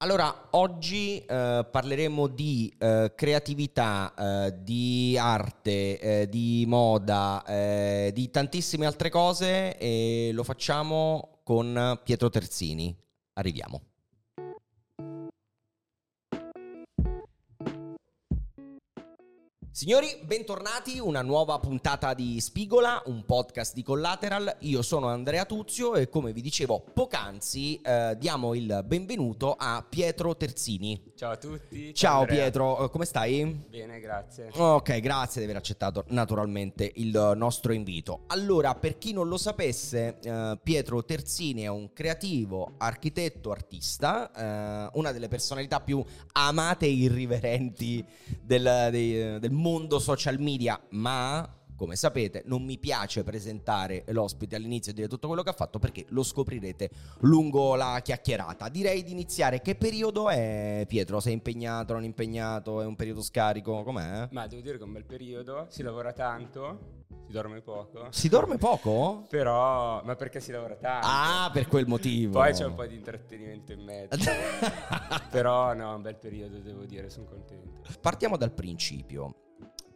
Allora, oggi eh, parleremo di eh, creatività, eh, di arte, eh, di moda, eh, di tantissime altre cose e lo facciamo con Pietro Terzini. Arriviamo. Signori, bentornati, una nuova puntata di Spigola, un podcast di Collateral. Io sono Andrea Tuzio e come vi dicevo poc'anzi eh, diamo il benvenuto a Pietro Terzini. Ciao a tutti. Ciao, Andrea. Pietro, eh, come stai? Bene, grazie. Ok, grazie di aver accettato naturalmente il nostro invito. Allora, per chi non lo sapesse, eh, Pietro Terzini è un creativo, architetto, artista, eh, una delle personalità più amate e irriverenti del, del mondo social media, ma come sapete non mi piace presentare l'ospite all'inizio e dire tutto quello che ha fatto perché lo scoprirete lungo la chiacchierata. Direi di iniziare. Che periodo è Pietro? Sei impegnato, non impegnato? È un periodo scarico? Com'è? Ma devo dire che è un bel periodo, si lavora tanto, si dorme poco. Si dorme poco? Però, ma perché si lavora tanto? Ah, per quel motivo. Poi c'è un po' di intrattenimento in mezzo. Però no, un bel periodo, devo dire, sono contento. Partiamo dal principio.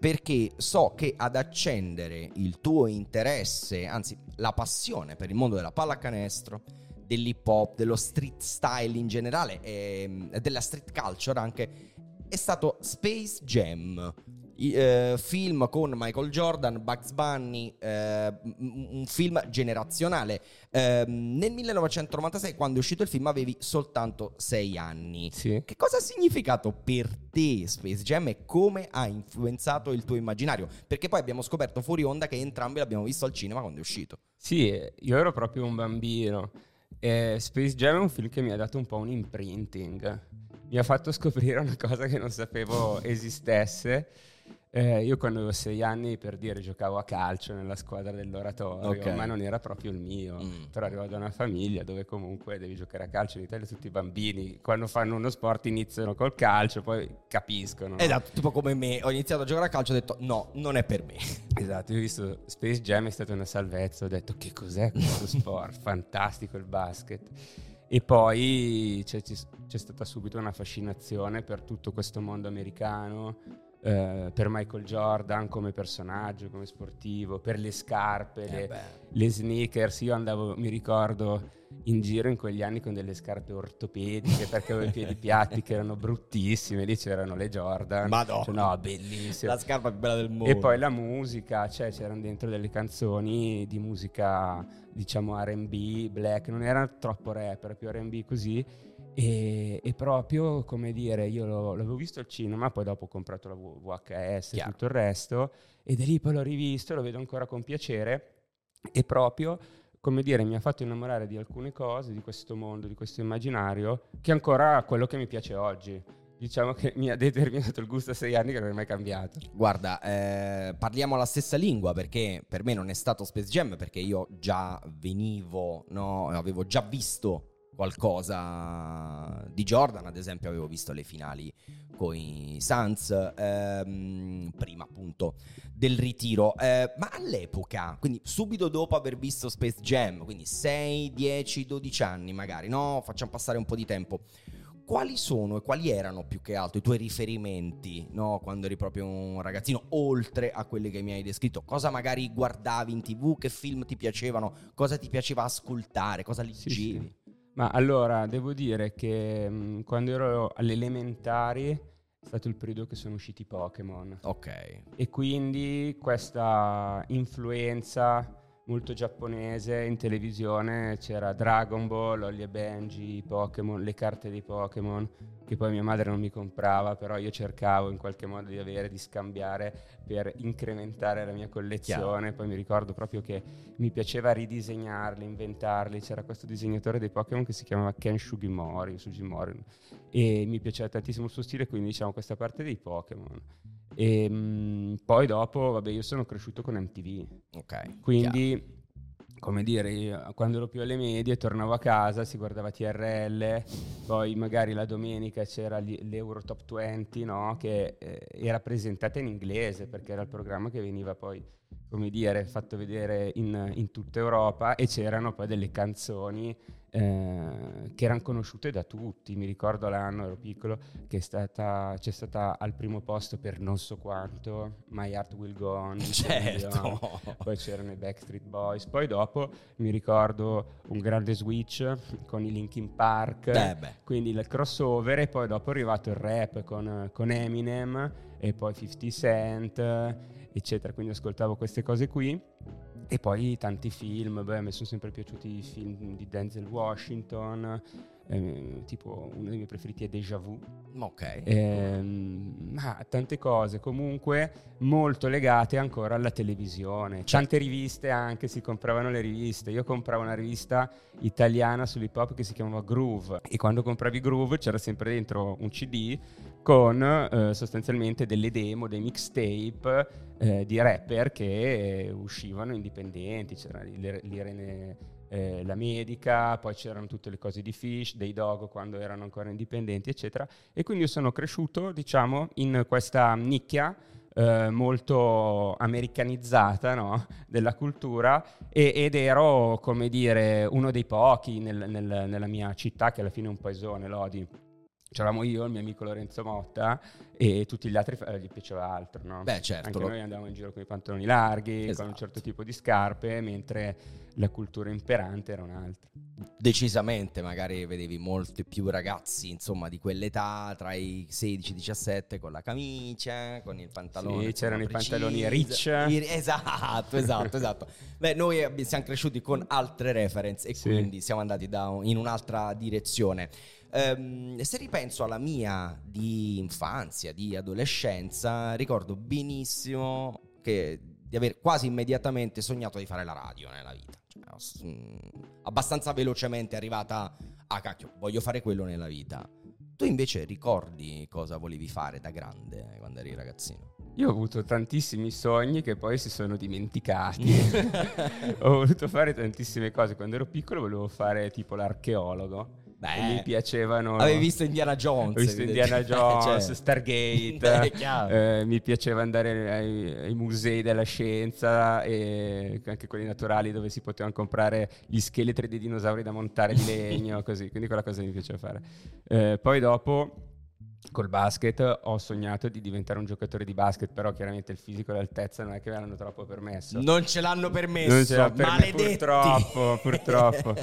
Perché so che ad accendere il tuo interesse, anzi la passione per il mondo della pallacanestro, dell'hip hop, dello street style in generale e e della street culture anche, è stato Space Jam. I- eh, film con Michael Jordan, Bugs Bunny, eh, un film generazionale. Ehm, nel 1996, quando è uscito il film, avevi soltanto 6 anni. Sì. Che cosa ha significato per te Space Jam e come ha influenzato il tuo immaginario? Perché poi abbiamo scoperto fuori onda che entrambi l'abbiamo visto al cinema quando è uscito. Sì, io ero proprio un bambino. E Space Jam è un film che mi ha dato un po' un imprinting. Mi ha fatto scoprire una cosa che non sapevo esistesse. Eh, io quando avevo sei anni, per dire, giocavo a calcio nella squadra dell'oratorio, Ok. ma non era proprio il mio. Mm. Però arrivo da una famiglia dove comunque devi giocare a calcio. In Italia tutti i bambini, quando fanno uno sport, iniziano col calcio, poi capiscono. no? Esatto, tipo come me, ho iniziato a giocare a calcio e ho detto no, non è per me. Esatto, io ho visto Space Jam, è stata una salvezza, ho detto che cos'è questo sport, fantastico il basket. E poi c'è, c'è stata subito una fascinazione per tutto questo mondo americano, eh, per Michael Jordan come personaggio, come sportivo, per le scarpe, Eh le, le sneakers. Io andavo, mi ricordo, in giro in quegli anni con delle scarpe ortopediche perché avevo i piedi piatti che erano bruttissime, lì c'erano le Jordan. Madonna. Cioè, no, bellissime. La scarpa più bella del mondo. E poi la musica, cioè c'erano dentro delle canzoni di musica, diciamo RB, black, non era troppo rap, era più RB così. E, e proprio, come dire, io lo- l'avevo visto al cinema, poi dopo ho comprato la VHS e tutto il resto, e da lì poi l'ho rivisto, lo vedo ancora con piacere. E proprio, come dire, mi ha fatto innamorare di alcune cose, di questo mondo, di questo immaginario, che è ancora quello che mi piace oggi. Diciamo che mi ha determinato il gusto a sei anni che non è mai cambiato. Guarda, eh, parliamo la stessa lingua perché per me non è stato Space Jam perché io già venivo, no, avevo già visto qualcosa di Jordan, ad esempio avevo visto le finali con i Suns ehm, prima appunto del ritiro, Eh, ma all'epoca, quindi subito dopo aver visto Space Jam, quindi 6, 10, 12 anni magari, no? Facciamo passare un po' di tempo quali sono e quali erano più che altro i tuoi riferimenti, no? Quando eri proprio un ragazzino, oltre a quelli che mi hai descritto? Cosa magari guardavi in tv, che film ti piacevano, cosa ti piaceva ascoltare, cosa leggevi? Ma allora, devo dire che mh, quando ero alle elementari è stato il periodo che sono usciti i Pokémon. Ok. E quindi questa influenza molto giapponese in televisione c'era Dragon Ball, Holly e Benji, i Pokémon, le carte dei Pokémon che poi mia madre non mi comprava, però io cercavo in qualche modo di avere, di scambiare per incrementare la mia collezione. Poi mi ricordo proprio che mi piaceva ridisegnarli, inventarli. C'era questo disegnatore dei Pokémon che si chiamava Ken Sugimori, Sugimori e mi piaceva tantissimo il suo stile, quindi diciamo questa parte dei Pokémon. E mh, poi dopo, vabbè, io sono cresciuto con MTV, Ok. chiaro. Come dire, io, quando ero più alle medie tornavo a casa, si guardava TRL, poi magari la domenica c'era l'Euro Top 20, no? che eh, era presentata in inglese perché era il programma che veniva poi, come dire, fatto vedere in, in tutta Europa e c'erano poi delle canzoni eh, che erano conosciute da tutti. Mi ricordo l'anno, ero piccolo, che stata, c'è stata al primo posto per non so quanto My Heart Will Go On. Certo. Poi c'erano i Backstreet Boys. Poi dopo mi ricordo un grande switch con i Linkin Park, Eh quindi il crossover e poi dopo è arrivato il rap con, con Eminem e poi 50 Cent, eccetera. Quindi ascoltavo queste cose qui. E poi tanti film, beh, mi sono sempre piaciuti i film di Denzel Washington, eh, tipo uno dei miei preferiti è Deja Vu. Ok. Ehm, ma tante cose comunque molto legate ancora alla televisione. Tante riviste anche, si compravano le riviste. Io compravo una rivista italiana sull'hip hop che si chiamava Groove e quando compravi Groove c'era sempre dentro un CD con eh, sostanzialmente delle demo, dei mixtape eh, di rapper che eh, uscivano indipendenti, c'era l'Irene eh, la medica, poi c'erano tutte le cose di Fish, dei Dogo quando erano ancora indipendenti, eccetera. E quindi io sono cresciuto, diciamo, in questa nicchia eh, molto americanizzata no? della cultura e, ed ero, come dire, uno dei pochi nel, nel, nella mia città, che alla fine è un paesone, Lodi C'eravamo io, il mio amico Lorenzo Motta e tutti gli altri eh, gli piaceva altro, no? Beh, certo. Anche noi andavamo in giro con i pantaloni larghi, esatto. con un certo tipo di scarpe, mentre la cultura imperante era un'altra. Decisamente, magari vedevi molti più ragazzi, insomma, di quell'età, tra i 16 e i 17, con la camicia, con il pantalone. Sì, c'erano i pantaloni rich. Esatto, esatto, esatto. Beh, noi siamo cresciuti con altre reference e sì. quindi siamo andati da, in un'altra direzione. Um, se ripenso alla mia di infanzia, di adolescenza, ricordo benissimo che, di aver quasi immediatamente sognato di fare la radio nella vita. Cioè, mh, abbastanza velocemente arrivata a cacchio, voglio fare quello nella vita. Tu invece ricordi cosa volevi fare da grande quando eri ragazzino? Io ho avuto tantissimi sogni che poi si sono dimenticati. ho voluto fare tantissime cose. Quando ero piccolo volevo fare tipo l'archeologo. Beh, mi piacevano. Avevi visto Indiana Jones? Ho visto Indiana Jones, cioè. Stargate. eh, mi piaceva andare ai, ai, musei della scienza e anche quelli naturali dove si potevano comprare gli scheletri dei dinosauri da montare di legno, così. Quindi quella cosa mi piaceva fare. Eh, poi dopo col basket ho sognato di diventare un giocatore di basket, però chiaramente il fisico e l'altezza non è che me l'hanno troppo permesso. Non ce l'hanno permesso, non ce l'ha per maledetti. purtroppo, purtroppo.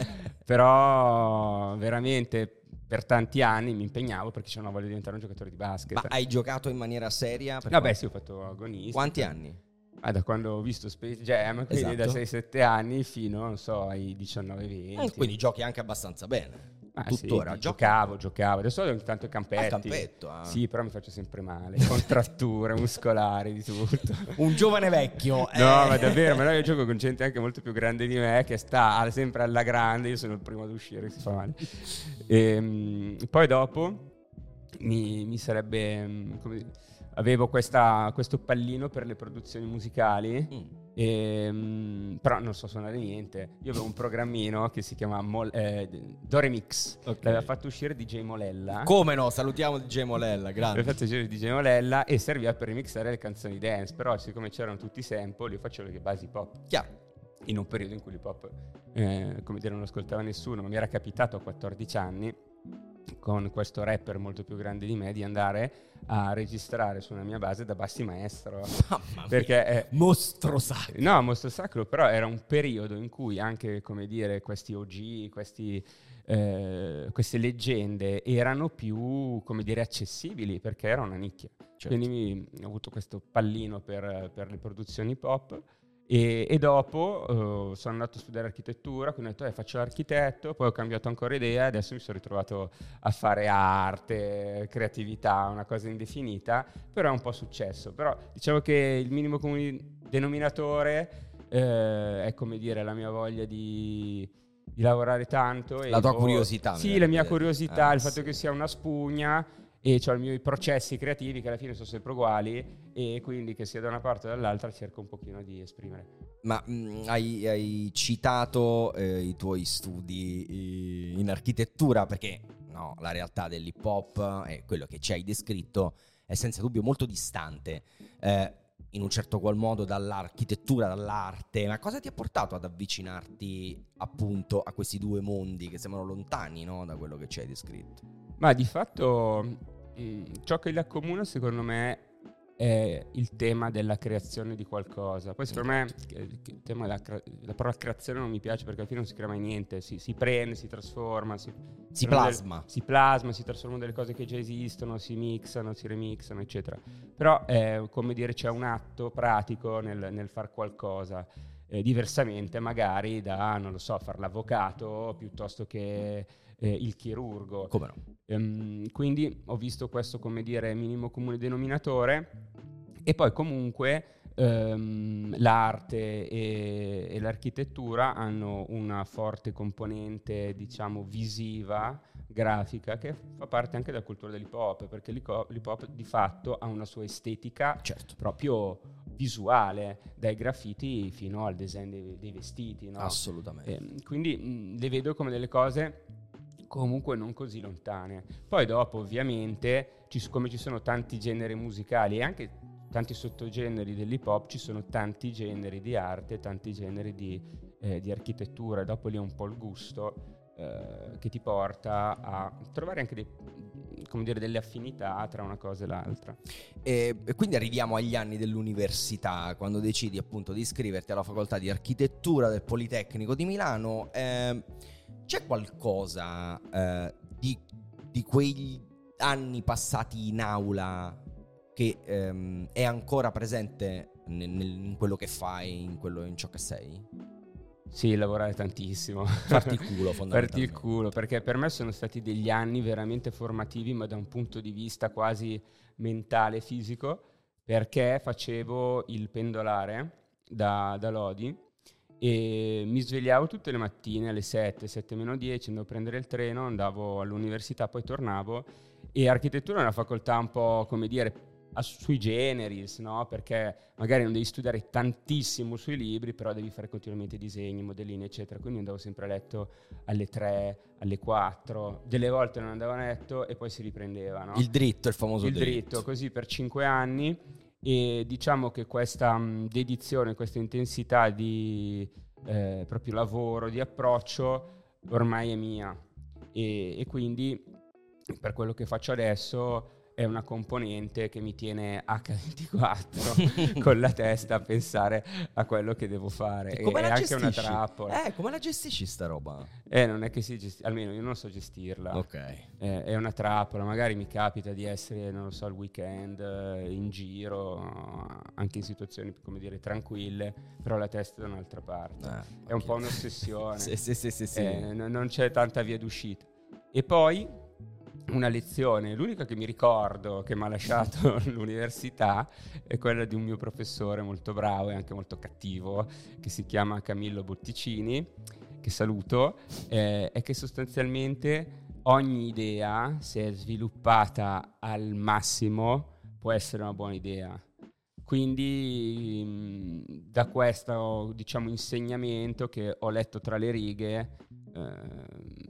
però veramente per tanti anni mi impegnavo perché c'era una voglia di diventare un giocatore di basket. Ma hai giocato in maniera seria? Vabbè, quanti... sì, ho fatto agonista. Quanti anni? Ah, da quando ho visto Space Jam, quindi esatto. da 6-7 anni fino, non so, ai 19-20. Eh, quindi giochi anche abbastanza bene. Ah, tuttora sì, giocavo, giocavo. Adesso ogni tanto campetti. Ah, campetto, ah. Sì, però mi faccio sempre male. Contratture muscolari, di tutto. Un giovane vecchio. Eh. No, ma davvero, ma no, io gioco con gente anche molto più grande di me che sta sempre alla grande. Io sono il primo ad uscire, si fa male. E, ehm, poi dopo mi, mi sarebbe... Mm, come, avevo questa, questo pallino per le produzioni musicali. Mm e, ehm, però non so suonare niente. Io avevo un programmino che si chiama Mol- eh, Doremix. Okay. L'aveva fatto uscire DJ Molella. Come no? Salutiamo DJ Molella, grande. L'aveva fatto uscire DJ Molella e serviva per remixare le canzoni dance. Però, siccome c'erano tutti i sample, io facevo le basi pop. Chiaro. In un periodo in cui l'hip hop, eh, come dire, non ascoltava nessuno, ma mi era capitato a 14 anni con questo rapper molto più grande di me di andare a registrare su una mia base da bassi maestro. Perché è mostro sacro. No mostro sacro però era un periodo in cui anche come dire questi OG questi, eh, queste leggende erano più come dire accessibili perché era una nicchia. Certo. quindi mi, ho avuto questo pallino per, per le produzioni pop e, e dopo uh, sono andato a studiare architettura, quindi ho detto eh, faccio l'architetto, poi ho cambiato ancora idea e adesso mi sono ritrovato a fare arte, creatività, una cosa indefinita, però è un po' successo. Però diciamo che il minimo comune denominatore eh, è come dire la mia voglia di, di lavorare tanto. La tua curiosità. Sì, la mia curiosità, ah, il fatto sì. che sia una spugna e ho i miei processi creativi che alla fine sono sempre uguali e quindi che sia da una parte o dall'altra cerco un pochino di esprimere. Ma mh, mm, hai, hai, citato eh, i tuoi studi in architettura perché no, la realtà dell'hip hop e quello che ci hai descritto è senza dubbio molto distante. Eh, in un certo qual modo dall'architettura, dall'arte, ma cosa ti ha portato ad avvicinarti appunto a questi due mondi che sembrano lontani no? da quello che ci hai descritto? Ma di fatto ciò che li accomuna secondo me è il tema della creazione di qualcosa. Poi per me il tema della la parola creazione non mi piace perché alla fine non si crea mai niente, si, si prende, si trasforma, si, si plasma. Delle, si plasma, si trasformano delle cose che già esistono, si mixano, si remixano, eccetera. Però è come dire c'è un atto pratico nel, nel far qualcosa. Eh, diversamente magari da, non lo so, fare l'avvocato piuttosto che eh, il chirurgo. Come no? Ehm, quindi ho visto questo come dire minimo comune denominatore e poi comunque ehm, l'arte e, e, l'architettura hanno una forte componente diciamo visiva, grafica che fa parte anche della cultura dell'hip hop perché l'hip hop di fatto ha una sua estetica certo. proprio visuale, dai graffiti fino al design dei, dei vestiti. No? Assolutamente. Eh, quindi mh, le vedo come delle cose comunque non così lontane. Poi dopo ovviamente, ci, come ci sono tanti generi musicali e anche tanti sottogeneri dell'hip hop, ci sono tanti generi di arte, tanti generi di, eh, di architettura, dopo lì è un po' il gusto eh, che ti porta a trovare anche dei, dire, delle affinità tra una cosa e l'altra. E, quindi arriviamo agli anni dell'università, quando decidi appunto di iscriverti alla facoltà di architettura del Politecnico di Milano. Eh, c'è qualcosa eh, di, di, quegli anni passati in aula che ehm, è ancora presente nel, nel, in quello che fai, in, quello, in ciò che sei? Sì, lavorare tantissimo. Farti il culo, fondamentalmente. Farti il culo, perché per me sono stati degli anni veramente formativi, ma da un punto di vista quasi mentale, fisico, perché facevo il pendolare da, da Lodi e mi svegliavo tutte le mattine alle 7, 7 meno 10, andavo a prendere il treno, andavo all'università, poi tornavo e architettura è una facoltà un po' come dire sui generis, no? perché magari non devi studiare tantissimo sui libri, però devi fare continuamente disegni, modellini, eccetera. Quindi andavo sempre a letto alle 3, alle 4, delle volte non andavo a letto e poi si riprendeva. No? Il dritto, il famoso il dritto. dritto. così per 5 anni e diciamo che questa dedizione, questa intensità di eh, proprio lavoro, di approccio ormai è mia. E, e quindi per quello che faccio adesso è una componente che mi tiene H24 con la testa a pensare a quello che devo fare. E come è anche una trappola. Eh, come la gestisci sta roba? Eh, non è che si gestisce, almeno io non so gestirla. Ok. Eh, è una trappola, magari mi capita di essere, non lo so, al weekend, eh, in giro, anche in situazioni, come dire, tranquille, però la testa da un'altra parte. Eh, è un po' un'ossessione. sì, sì, sì, sì, sì. Eh, n- non c'è tanta via d'uscita. E poi una lezione, l'unica che mi ricordo che mi ha lasciato l'università è quella di un mio professore molto bravo e anche molto cattivo che si chiama Camillo Botticini, che saluto, eh, e che sostanzialmente ogni idea, se è sviluppata al massimo, può essere una buona idea. Quindi mh, da questo diciamo, insegnamento che ho letto tra le righe, eh,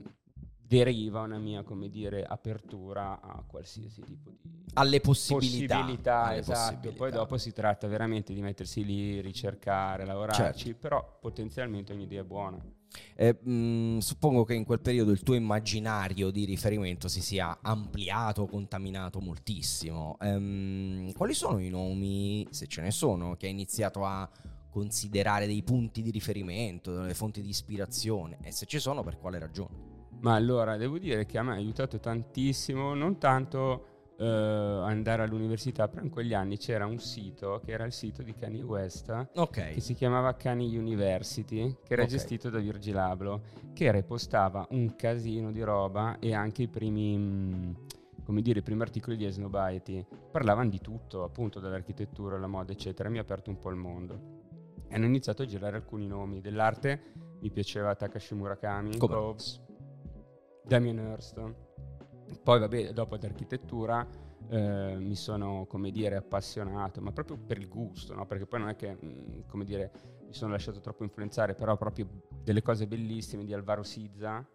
deriva una mia, come dire, apertura a qualsiasi tipo di alle possibilità. possibilità alle esatto. possibilità. Poi dopo si tratta veramente di mettersi lì, ricercare, lavorarci, certo. però potenzialmente ogni idea è buona. Eh, mh, suppongo che in quel periodo il tuo immaginario di riferimento si sia ampliato, contaminato moltissimo. Ehm, quali sono i nomi, se ce ne sono, che hai iniziato a considerare dei punti di riferimento, delle fonti di ispirazione? E se ci sono, per quale ragione? Ma allora, devo dire che a me ha aiutato tantissimo, non tanto eh, andare all'università, però in quegli anni c'era un sito, che era il sito di Kanye West, okay. che si chiamava Kanye University, che era okay. gestito da Virgil Abloh, che repostava un casino di roba e anche i primi... Mh, come dire, i primi articoli di Esnobiety parlavano di tutto, appunto dall'architettura, alla moda, eccetera. Mi ha aperto un po' il mondo. E hanno iniziato a girare alcuni nomi dell'arte. Mi piaceva Takashi Murakami, Groves, Damien Hirst. Poi vabbè, dopo d'architettura eh, mi sono, come dire, appassionato, ma proprio per il gusto, no? Perché poi non è che, mh, mm, come dire, mi sono lasciato troppo influenzare, però proprio delle cose bellissime di Alvaro Sizza,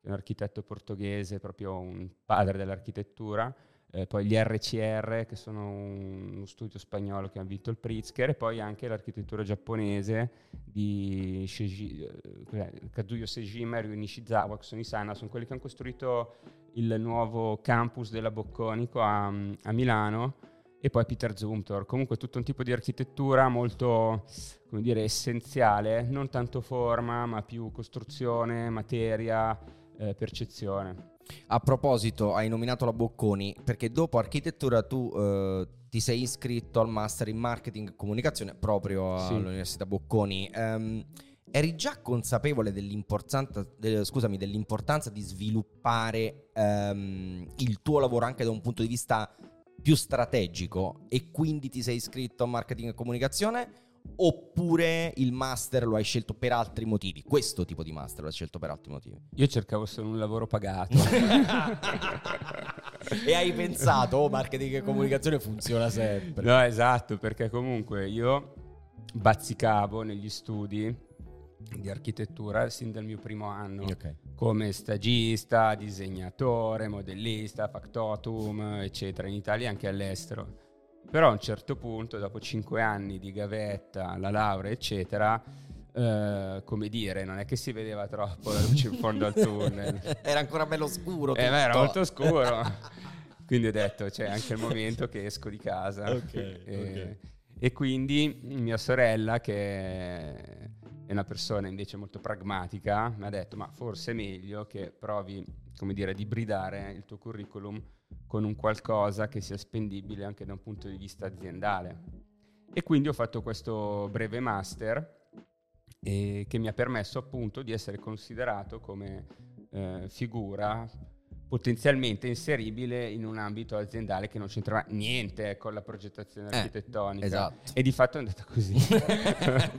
che è un architetto portoghese, proprio un padre dell'architettura, eh, poi gli RCR che sono un, uno studio spagnolo che ha vinto il Pritzker e poi anche l'architettura giapponese di Sheiji, eh, Kazuyo Sejima e Ryu Nishizawa che sono i Sana, sono quelli che hanno costruito il nuovo campus della Bocconico a, a Milano e poi Peter Zumthor. Comunque tutto un tipo di architettura molto, come dire, essenziale, non tanto forma, ma più costruzione, materia, eh, percezione. A proposito, hai nominato la Bocconi perché dopo architettura tu eh, ti sei iscritto al master in marketing e comunicazione proprio sì. all'Università Bocconi. Um, eri già consapevole dell'importanza, de, scusami, dell'importanza di sviluppare um, il tuo lavoro anche da un punto di vista più strategico e quindi ti sei iscritto a marketing e comunicazione? Oppure il master lo hai scelto per altri motivi? Questo tipo di master lo hai scelto per altri motivi? Io cercavo solo un lavoro pagato. e hai pensato, oh, marketing e comunicazione funziona sempre. No, esatto, perché comunque io bazzicavo negli studi di architettura sin dal mio primo anno okay. come stagista, disegnatore, modellista, factotum, eccetera, in Italia e anche all'estero. Però a un certo punto, dopo cinque anni di gavetta, la laurea, eccetera, eh, come dire, non è che si vedeva troppo la luce in fondo al tunnel. era ancora bello scuro. Eh, era molto scuro. quindi ho detto, c'è anche il momento che esco di casa. Okay, e, okay. e quindi mia sorella, che è una persona invece molto pragmatica, mi ha detto, ma forse è meglio che provi, come dire, ad ibridare il tuo curriculum con un qualcosa che sia spendibile anche da un punto di vista aziendale. E quindi ho fatto questo breve master eh, che mi ha permesso appunto di essere considerato come eh, figura potenzialmente inseribile in un ambito aziendale che non c'entrava niente con la progettazione eh, architettonica. Esatto. E di fatto è andata così.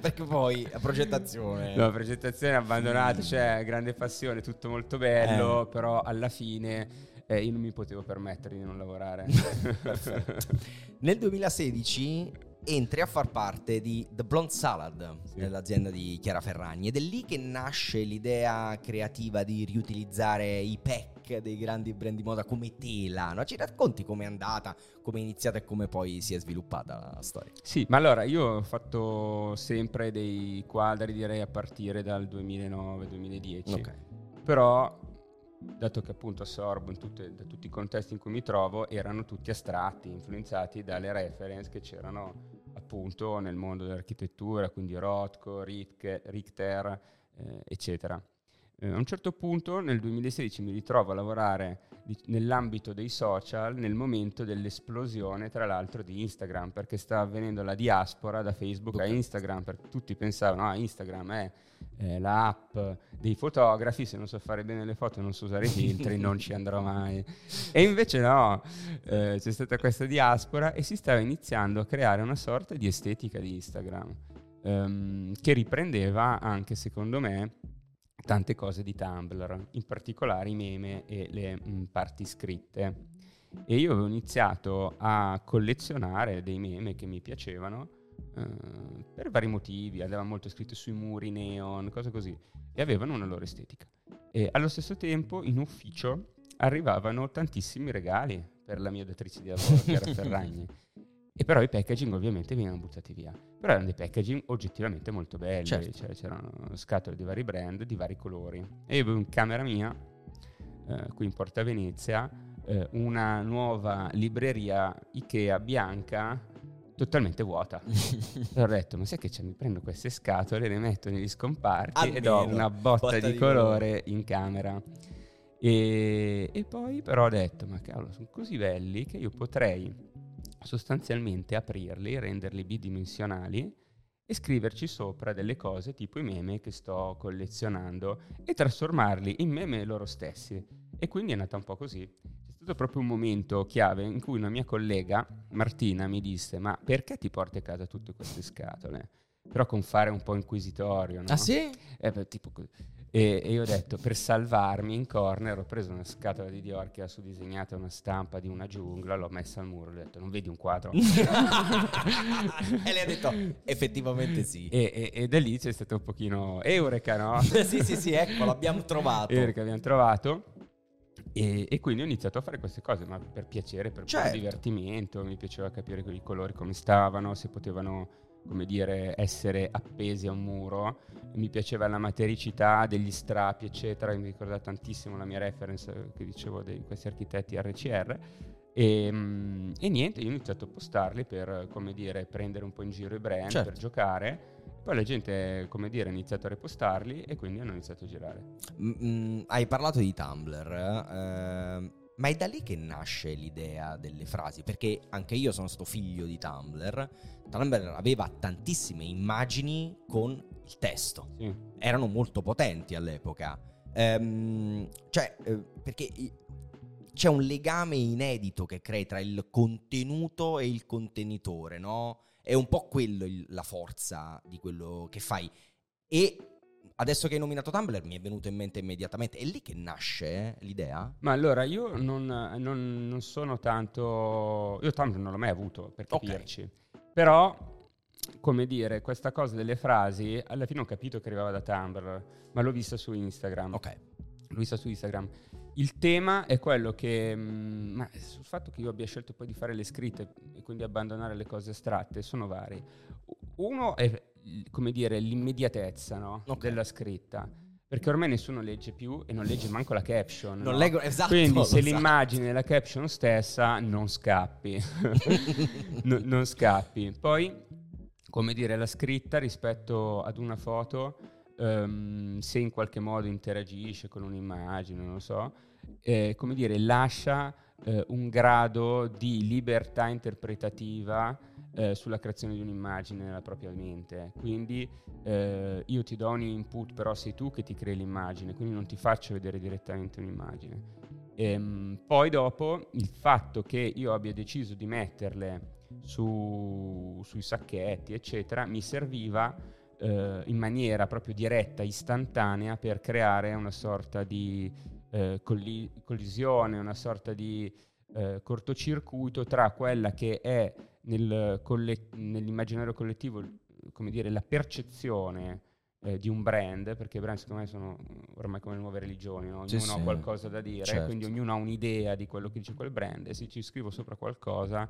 Perché poi la progettazione... No, la progettazione abbandonata, cioè grande passione, tutto molto bello, eh. però alla fine eh, io non mi potevo permettere di non lavorare. Nel 2016 entri a far parte di The Blonde Salad, sì. dell'azienda di Chiara Ferragni, ed è lì che nasce l'idea creativa di riutilizzare i pack dei grandi brand di moda come tela. No? Ci racconti com'è andata, come è iniziata e come poi si è sviluppata la storia? Sì, ma allora io ho fatto sempre dei quadri, direi a partire dal 2009-2010. Okay. Però dato che appunto assorbo tutte, da tutti i contesti in cui mi trovo, erano tutti astratti, influenzati dalle reference che c'erano appunto nel mondo dell'architettura, quindi Rothko, Richter, eh, eccetera. Eh, a un certo punto nel 2016 mi ritrovo a lavorare nell'ambito dei social nel momento dell'esplosione tra l'altro di Instagram perché sta avvenendo la diaspora da Facebook okay. a Instagram perché tutti pensavano ah Instagram è eh, l'app dei fotografi se non so fare bene le foto non so usare i filtri non ci andrò mai e invece no eh, c'è stata questa diaspora e si stava iniziando a creare una sorta di estetica di Instagram ehm, che riprendeva anche secondo me tante cose di Tumblr, in particolare i meme e le mh, mm, parti scritte. E io avevo iniziato a collezionare dei meme che mi piacevano uh, per vari motivi, avevano molto scritto sui muri neon, cose così, e avevano una loro estetica. E allo stesso tempo in ufficio arrivavano tantissimi regali per la mia datrice di lavoro, che era Ferragni. E però i packaging ovviamente venivano buttati via. Però erano dei packaging oggettivamente molto belli, certo. cioè, c'erano scatole di vari brand, di vari colori. E io avevo in camera mia, eh, qui in Porta Venezia, eh, una nuova libreria Ikea bianca totalmente vuota. e ho detto, ma sai che c'è? Mi prendo queste scatole, le metto negli scomparti Almeno, ed ho una botta, botta di, di, colore in camera. E, e poi però ho detto, ma cavolo, sono così belli che io potrei sostanzialmente aprirli, renderli bidimensionali e scriverci sopra delle cose tipo i meme che sto collezionando e trasformarli in meme loro stessi. E quindi è nata un po' così. C'è stato proprio un momento chiave in cui una mia collega, Martina, mi disse ma perché ti porti a casa tutte queste scatole? Però con fare un po' inquisitorio, no? Ah sì? Eh, tipo, e, e, io ho detto, per salvarmi in corner, ho preso una scatola di Dior che ha su disegnata una stampa di una giungla, l'ho messa al muro, ho detto, non vedi un quadro? e lei ha detto, effettivamente sì. E, e, e, da lì c'è stato un pochino Eureka, no? sì, sì, sì, ecco, l'abbiamo trovato. Eureka, abbiamo trovato. E, e, quindi ho iniziato a fare queste cose, ma per piacere, per certo. divertimento, mi piaceva capire i colori come stavano, se potevano, come dire, essere appesi a un muro, mi piaceva la matericità degli strappi, eccetera, mi ricorda tantissimo la mia reference che dicevo di questi architetti RCR. E, e, niente, io ho iniziato a postarli per, come dire, prendere un po' in giro i brand, Certo. per giocare. Poi la gente, come dire, ha iniziato a repostarli e quindi hanno iniziato a girare. Mm, mm, hai parlato di Tumblr, eh, ma è da lì che nasce l'idea delle frasi? Perché anche io sono stato figlio di Tumblr. Tumblr aveva tantissime immagini con il testo. Sì. Erano molto potenti all'epoca. Ehm, cioè, eh, perché c'è un legame inedito che crei tra il contenuto e il contenitore, no? È un po' quello il- la forza di quello che fai. E adesso che hai nominato Tumblr mi è venuto in mente immediatamente. È lì che nasce eh, l'idea? Ma allora io non, non- non sono tanto. Io Tumblr non l'ho mai avuto per capirci. Però, come dire, questa cosa delle frasi, alla fine ho capito che arrivava da Tumblr, ma l'ho vista su Instagram. Ok. L'ho vista su Instagram. Il tema è quello che. mm, ma sul fatto che io abbia scelto poi di fare le scritte e quindi abbandonare le cose astratte sono vari. Uno è, come dire, l'immediatezza no? Ok. della scritta. Perché ormai nessuno legge più e non legge manco la caption. Non no? leggo esatto. Quindi se esatto. l'immagine è la caption stessa, non scappi. No- non scappi. Poi, come dire, la scritta rispetto ad una foto, ehm, se in qualche modo interagisce con un'immagine, non lo so, eh, come dire, lascia eh, un grado di libertà interpretativa eh, sulla creazione di un'immagine nella propria mente. Quindi eh, io ti do un input, però sei tu che ti crei l'immagine, quindi non ti faccio vedere direttamente un'immagine. Ehm, poi dopo il fatto che io abbia deciso di metterle su- sui sacchetti, eccetera, mi serviva eh, in maniera proprio diretta, istantanea, per creare una sorta di eh, colli- collisione, una sorta di eh, cortocircuito tra quella che è nel colle- nell'immaginario collettivo, come dire, la percezione eh, di un brand, perché i brand secondo me sono ormai come le nuove religioni, no? Ognuno sì. ha qualcosa da dire, Certo. quindi ognuno ha un'idea di quello che dice quel brand e se ci scrivo sopra qualcosa,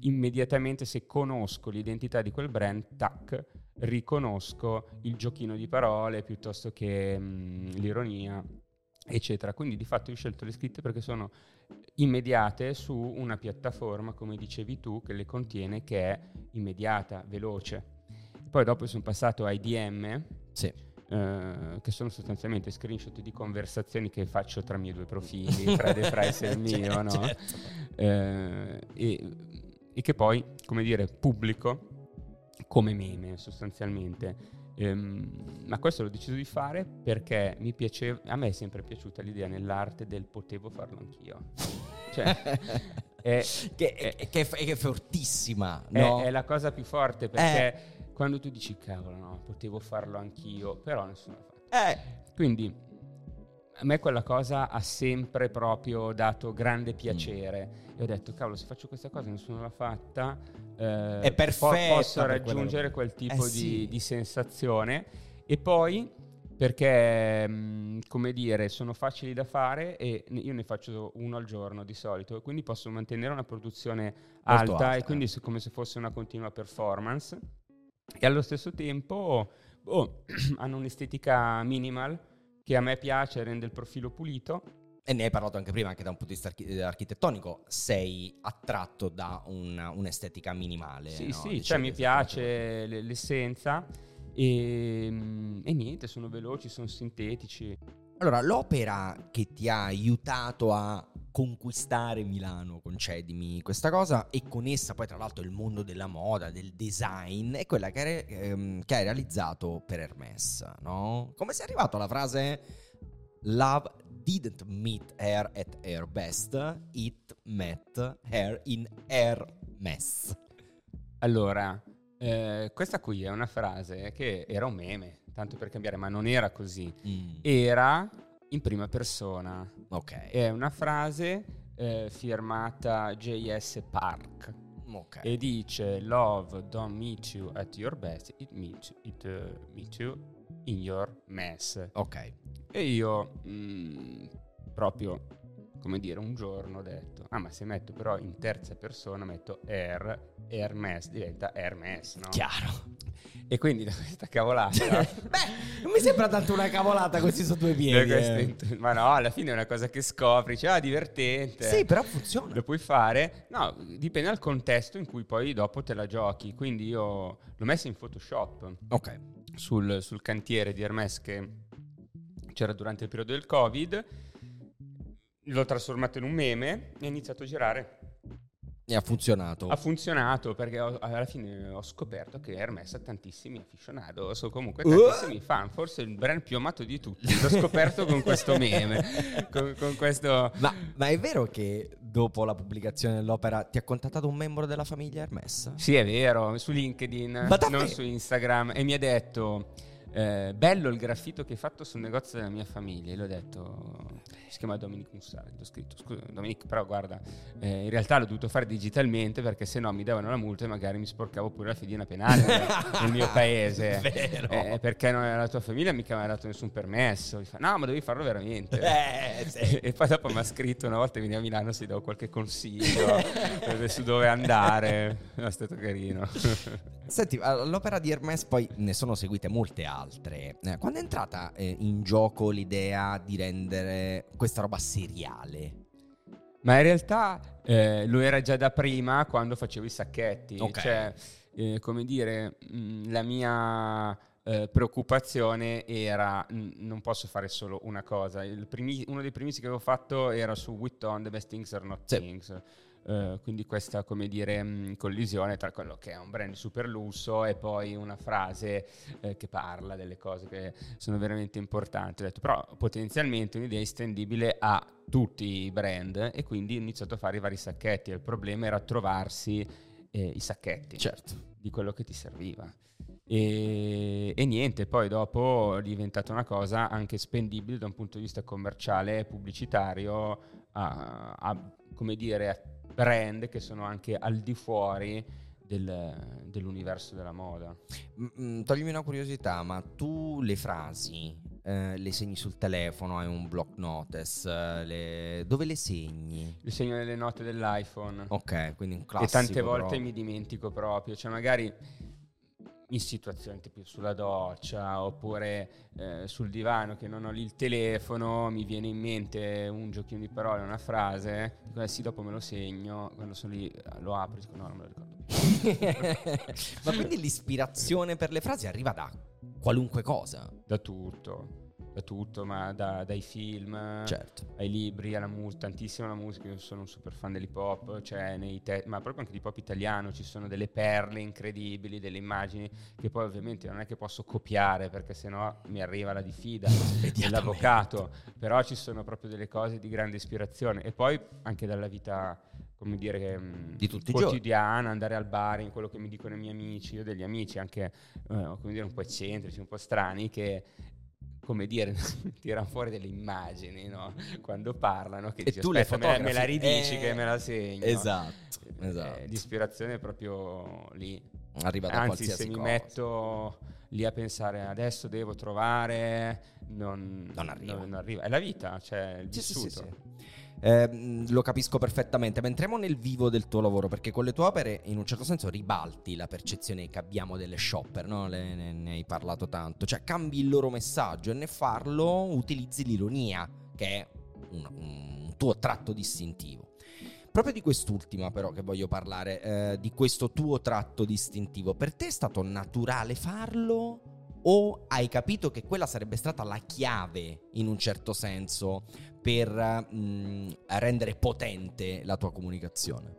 immediatamente se conosco l'identità di quel brand, tac, riconosco il giochino di parole piuttosto che mm, l'ironia, eccetera. Quindi di fatto io ho scelto le scritte perché sono immediate su una piattaforma, come dicevi tu, che le contiene, che è immediata, veloce. Poi dopo sono passato ai DM, Sì. eh, che sono sostanzialmente screenshot di conversazioni che faccio tra i miei due profili, Fred e Price e il mio, no? Certo. Eh, e, e che poi, come dire, pubblico come meme sostanzialmente. Ehm, ma questo l'ho deciso di fare perché mi piaceva, a me è sempre piaciuta l'idea nell'arte del potevo farlo anch'io. Cioè, è, che, è- che è, fortissima, è- no? è la cosa più forte perché quando tu dici cavolo, no, potevo farlo anch'io, però nessuno l'ha fatto. Eh, Quindi a me quella cosa ha sempre proprio dato grande piacere. E ho detto, cavolo, se faccio questa cosa e nessuno l'ha fatta, eh, È perfetta posso raggiungere quel tipo Eh, di, sì. di sensazione. E poi perché, come dire, sono facili da fare e io ne faccio uno al giorno di solito, quindi posso mantenere una produzione alta, alta. e quindi se- come se fosse una continua performance. E allo stesso tempo boh, hanno un'estetica minimal che a me piace, rende il profilo pulito. E ne hai parlato anche prima, anche da un punto di vista eh, architettonico, sei attratto da una- un'estetica minimale. Sì, no? sì, Dicevi cioè mi piace l'essenza e, mm, e niente, sono veloci, sono sintetici. Allora, l'opera che ti ha aiutato a conquistare Milano, concedimi questa cosa, e con essa poi tra l'altro il mondo della moda, del design, è quella che, hai- ehm, che hai realizzato per Hermes, no? Come sei arrivato alla frase Love didn't meet her at her best, it met her in Hermes. Allora, eh, questa qui è una frase che era un meme, tanto per cambiare, ma non era così. Mm, Era in prima persona. ok. È una frase eh, firmata JS Park ok. e dice Love don't meet you at your best, it meets it, uh, meet you in your mess. ok. E io mm, proprio come dire, un giorno ho detto, ah ma se metto però in terza persona, metto Air, Hermes, diventa Hermes, no? Chiaro. E quindi da questa cavolata... Beh, non mi sembra tanto una cavolata così su due piedi. eh. ma no, alla fine è una cosa che scopri, cioè, ah, divertente. Sì, però funziona. Lo puoi fare. No, dipende dal contesto in cui poi dopo te la giochi. Quindi io l'ho messo in Photoshop. Ok. Sul, sul cantiere di Hermes che c'era durante il periodo del Covid. L'ho trasformato in un meme e ho iniziato a girare. E ha funzionato. Ha funzionato perché ho- alla fine ho scoperto che Hermes ha tantissimi aficionados o comunque tantissimi fan, forse il brand più amato di tutti. L'ho scoperto con questo meme, con, con questo... Ma, ma è vero che dopo la pubblicazione dell'opera ti ha contattato un membro della famiglia Hermes? Sì, è vero, su LinkedIn, non su Instagram, e mi ha detto... eh, bello il graffito che hai fatto sul negozio della mia famiglia. E l'ho detto, si chiama Dominic Mussari. L'ho scritto, scusa, Dominic, però guarda, eh, in realtà l'ho dovuto fare digitalmente perché se no mi davano la multa e magari mi sporcavo pure la fedina penale nel, mio paese. Eh, perché non, la tua famiglia mica mi ha dato nessun permesso. Mi fa, no, ma devi farlo veramente. Eh, sì. E poi dopo mi ha scritto una volta vieni a Milano se do qualche consiglio su dove andare. È stato carino. Senti, all'opera di Hermes poi ne sono seguite molte altre. Eh, Quando è entrata eh, in gioco l'idea di rendere questa roba seriale? Ma in realtà eh, lo era già da prima quando facevo i sacchetti. Ok. Cioè, eh, come dire, mh, la mia eh, preoccupazione era mh, non posso fare solo una cosa. Primi- uno dei primissimi che avevo fatto era su Witton, The Best Things Are Not Sì. Things. Eh, quindi questa, come dire, mh, collisione tra quello che è un brand super lusso e poi una frase eh, che parla delle cose che sono veramente importanti. Ho detto, però potenzialmente un'idea estendibile a tutti i brand e quindi ho iniziato a fare i vari sacchetti. Il problema era trovarsi eh, i sacchetti Certo. di quello che ti serviva. E, e niente, poi dopo è diventata una cosa anche spendibile da un punto di vista commerciale e pubblicitario a, a, come dire, a brand che sono anche al di fuori del- dell'universo della moda. Mm, toglimi una curiosità, ma tu le frasi eh, le segni sul telefono, hai un block notice, eh, le- dove le segni? Il segno nelle note dell'iPhone. Ok, quindi un e classico. tante volte però. mi dimentico proprio, cioè magari in situazioni tipo sulla doccia oppure eh, sul divano che non ho lì il telefono, mi viene in mente un giochino di parole, una frase, dico eh sì, dopo me lo segno, quando sono lì eh, lo apro e dico no, non me lo ricordo. più". Ma quindi l'ispirazione per le frasi arriva da qualunque cosa. Da tutto, da tutto, ma da- dai film, Certo. ai libri, alla musica, tantissimo alla musica, io sono un super fan dell'hip hop, cioè nei te- ma proprio anche di hip hop italiano ci sono delle perle incredibili, delle immagini che poi ovviamente non è che posso copiare perché sennò mi arriva la diffida dell'avvocato, però ci sono proprio delle cose di grande ispirazione. E poi anche dalla vita come dire mh, Di tutti quotidiana, andare al bar, in quello che mi dicono i miei amici, io ho degli amici anche eh, come dire un po' eccentrici, un po' strani che come dire, tirano fuori delle immagini, no? Quando parlano, che E dici, tu le "Aspetta, me la- me la fotografi?" ridici Eh, che me la segno. Esatto, Eh, esatto. l'ispirazione è proprio lì. Arriva da Anzi, se mi cosa. metto lì a pensare adesso devo trovare, non, Non arriva. non arriva. È la vita, cioè il Sì, sì, vissuto. sì, sì. Eh, lo capisco perfettamente, ma entriamo nel vivo del tuo lavoro perché con le tue opere in un certo senso ribalti la percezione che abbiamo delle shopper, no? Le- ne, ne hai parlato tanto, cioè cambi il loro messaggio e nel farlo utilizzi l'ironia, che è un, un tuo tratto distintivo. Proprio di quest'ultima però che voglio parlare, eh, di questo tuo tratto distintivo, per te è stato naturale farlo o hai capito che quella sarebbe stata la chiave in un certo senso per mh, rendere potente la tua comunicazione?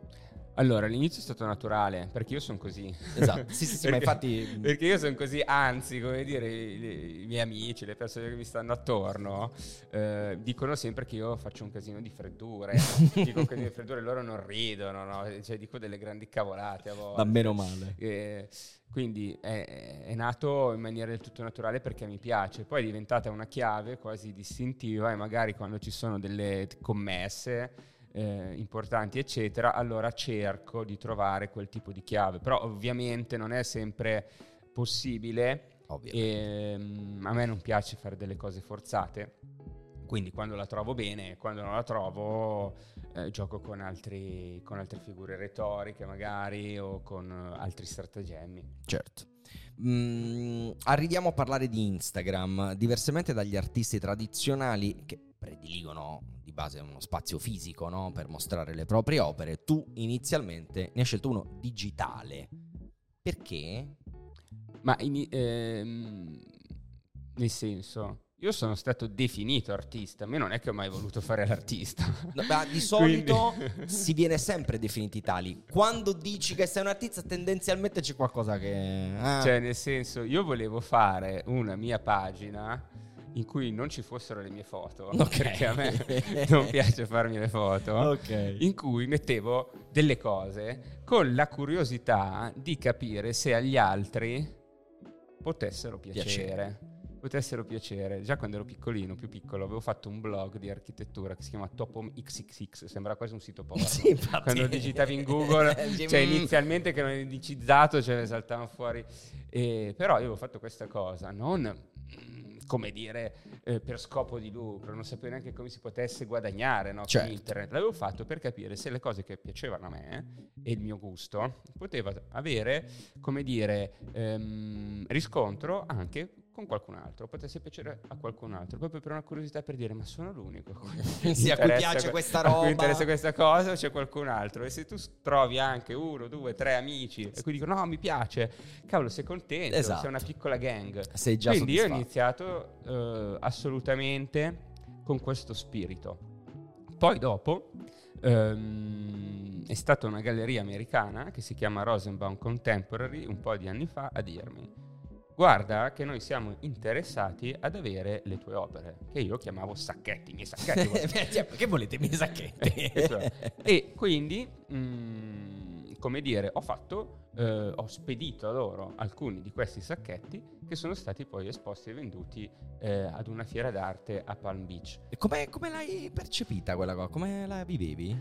Allora, all'inizio è stato naturale, perché io sono così. Esatto, sì, sì, sì, ma Perché- infatti- Perché io sono così, anzi, come dire, i, i miei amici, le persone che mi stanno attorno, eh, dicono sempre che io faccio un casino di freddure. dico casino di freddure, loro non ridono, no? Cioè, dico delle grandi cavolate a volte. Ma meno male. Eh, quindi è, è nato in maniera del tutto naturale perché mi piace, poi è diventata una chiave quasi distintiva e magari quando ci sono delle commesse eh, importanti eccetera, allora cerco di trovare quel tipo di chiave, però ovviamente non è sempre possibile e mm, a me non piace fare delle cose forzate. Quindi quando la trovo bene, quando non la trovo eh, gioco con, altri, con, altre figure retoriche magari o con altri stratagemmi. Certo. Mm, arriviamo a parlare di Instagram. Diversamente dagli artisti tradizionali che prediligono di base uno spazio fisico no? per mostrare le proprie opere, tu inizialmente ne hai scelto uno digitale. Perché? Ma in, ehm, nel senso, io sono stato definito artista, a me non è che ho mai voluto fare l'artista. No, beh, di solito Quindi... si viene sempre definiti tali. Quando dici che sei un artista, tendenzialmente c'è qualcosa che. Ah. Cioè, nel senso, io volevo fare una mia pagina in cui non ci fossero le mie foto, okay. perché a me non piace farmi le foto, okay. in cui mettevo delle cose con la curiosità di capire se agli altri potessero piacere. piacere potessero piacere. Già quando ero piccolino, più piccolo, avevo fatto un blog di architettura che si chiama Topom XXX, sembra quasi un sito porno. Sì, quando digitavi in Google, cioè inizialmente che non è indicizzato, cioè saltavano fuori. E, però io avevo fatto questa cosa, non come dire, eh, per scopo di lucro, non sapevo neanche come si potesse guadagnare no, certo. con internet. L'avevo fatto per capire se le cose che piacevano a me e il mio gusto poteva avere, come dire, ehm, riscontro anche con qualcun altro, potesse piacere a qualcun altro, proprio per una curiosità per dire ma sono l'unico sì, a cui piace questa roba, a cui interessa questa cosa c'è qualcun altro e se tu trovi anche uno, due, tre amici e cui dicono no mi piace, cavolo sei contento, esatto. sei una piccola gang. Sei già Quindi io ho iniziato uh, assolutamente con questo spirito. Poi dopo um, è stata una galleria americana che si chiama Rosenbaum Contemporary un po' di anni fa a dirmi guarda che noi siamo interessati ad avere le tue opere, che io chiamavo sacchetti, i miei sacchetti. che volete i miei sacchetti? e quindi, mh, mm, come dire, ho fatto, eh, ho spedito a loro alcuni di questi sacchetti che sono stati poi esposti e venduti eh, ad una fiera d'arte a Palm Beach. E come l'hai percepita quella cosa? Come la vivevi?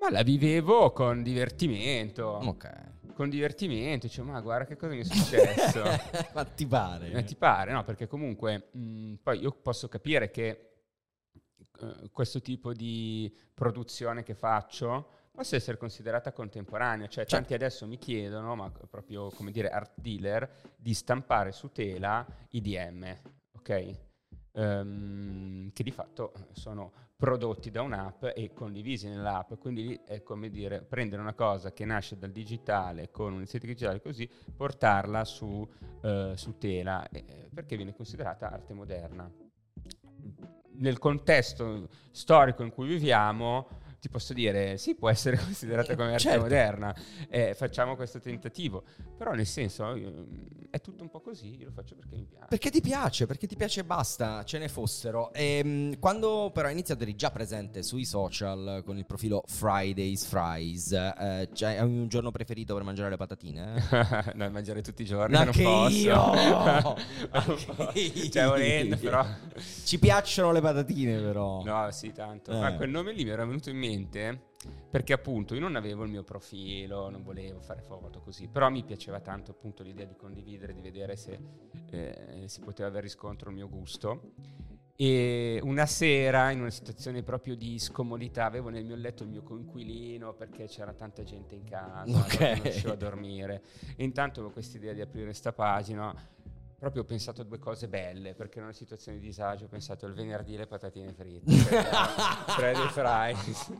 Ma la vivevo con divertimento. Ok con divertimento, dice ma guarda che cosa mi è successo. ma ti pare? Ma ti pare, no, perché comunque mh, poi io posso capire che uh, questo tipo di produzione che faccio possa essere considerata contemporanea, cioè certo. tanti adesso mi chiedono, ma proprio come dire art dealer, di stampare su tela i DM, ok? Um, che di fatto sono prodotti da un'app e condivisi nell'app, quindi è come dire prendere una cosa che nasce dal digitale con un'estetica digitale così, portarla su, uh, su tela, eh, perché viene considerata arte moderna. Nel contesto storico in cui viviamo, ti posso dire, sì, può essere considerata come arte certo. moderna, eh, facciamo questo tentativo, però nel senso è tutto un po' così, io lo faccio perché mi piace. Perché ti piace, perché ti piace e basta, ce ne fossero. E, ehm, quando però hai iniziato eri già presente sui social con il profilo Fridays Fries, eh, cioè, hai un giorno preferito per mangiare le patatine? no, mangiare tutti i giorni, Anche non posso. io! cioè, volendo, però... Ci piacciono le patatine però. No, sì, tanto. Eh. Ma quel nome lì mi era venuto in mente mente perché appunto io non avevo il mio profilo, non volevo fare foto così, però mi piaceva tanto appunto l'idea di condividere, di vedere se eh, si poteva avere riscontro il mio gusto. E una sera, in una situazione proprio di scomodità, avevo nel mio letto il mio coinquilino perché c'era tanta gente in casa, okay. non riuscivo a dormire. E intanto avevo questa idea di aprire questa pagina proprio ho pensato a due cose belle, perché in una situazione di disagio ho pensato il venerdì le patatine fritte, Freddy Fries,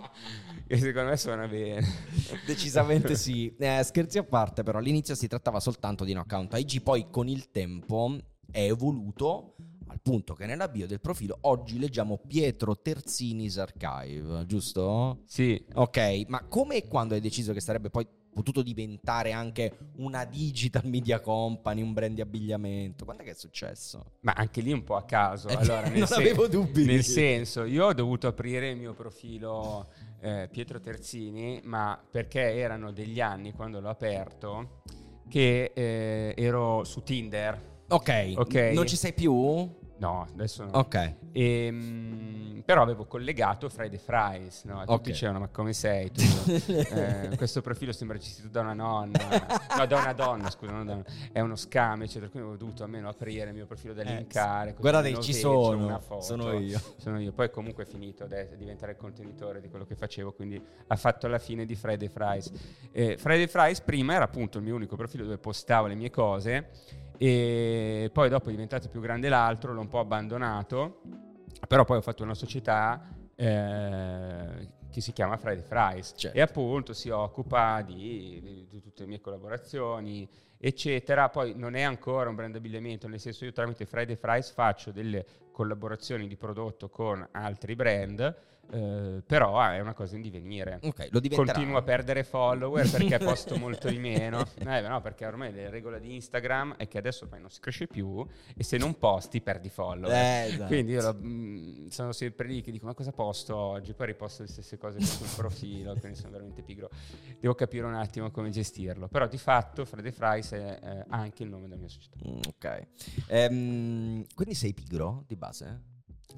che secondo me suona bene. Decisamente sì. Eh, scherzi a parte però, all'inizio si trattava soltanto di un account IG, poi con il tempo è evoluto al punto che nella bio del profilo oggi leggiamo Pietro Terzini's Archive, giusto? Sì. Ok, ma come e quando hai deciso che sarebbe poi potuto diventare anche una digital media company, un brand di abbigliamento. Quando è che è successo? Ma anche lì un po' a caso. Eh, allora, non sen- avevo dubbi. Nel senso, io ho dovuto aprire il mio profilo eh, Pietro Terzini, ma perché erano degli anni quando l'ho aperto che eh, ero su Tinder. Ok, ok. Non ci sei più? No, adesso no. Ok. E, mh, però avevo collegato Friday Fries, no? Tutti Ok. dicevano, ma come sei tu? Eh, questo profilo sembra gestito da una nonna, no, da una donna, scusa, non da una- è uno scam, eccetera. Quindi ho dovuto almeno aprire il mio profilo da Eh, linkare. così Guardate, ci sono. una foto. Sono io. Sono io. Poi comunque è finito adesso, diventare il contenitore di quello che facevo, quindi ha fatto la fine di Friday Fries. Eh, Friday Fries prima era appunto il mio unico profilo dove postavo le mie cose e poi dopo è diventato più grande l'altro, l'ho un po' abbandonato, però poi ho fatto una società eh, che si chiama Friday Fries Certo. e appunto si occupa di, di- di tutte le mie collaborazioni eccetera poi non è ancora un brand abbigliamento nel senso io tramite Friday Fries faccio delle collaborazioni di prodotto con altri brand eh, però è una cosa in divenire Ok, lo diventerà. Continuo a perdere follower perché posto molto di meno. Eh, no, perché ormai la regola di Instagram è che adesso ormai non si cresce più e se non posti perdi follower. Eh, esatto. Quindi io lo- mh, sono sempre lì che dico ma cosa posto oggi? Poi riposto le stesse cose sul profilo, quindi sono veramente pigro. Devo capire un attimo come gestirlo. Però di fatto Friday Fries è eh, anche il nome della mia società. Mm, ok. Ehm, quindi sei pigro di base?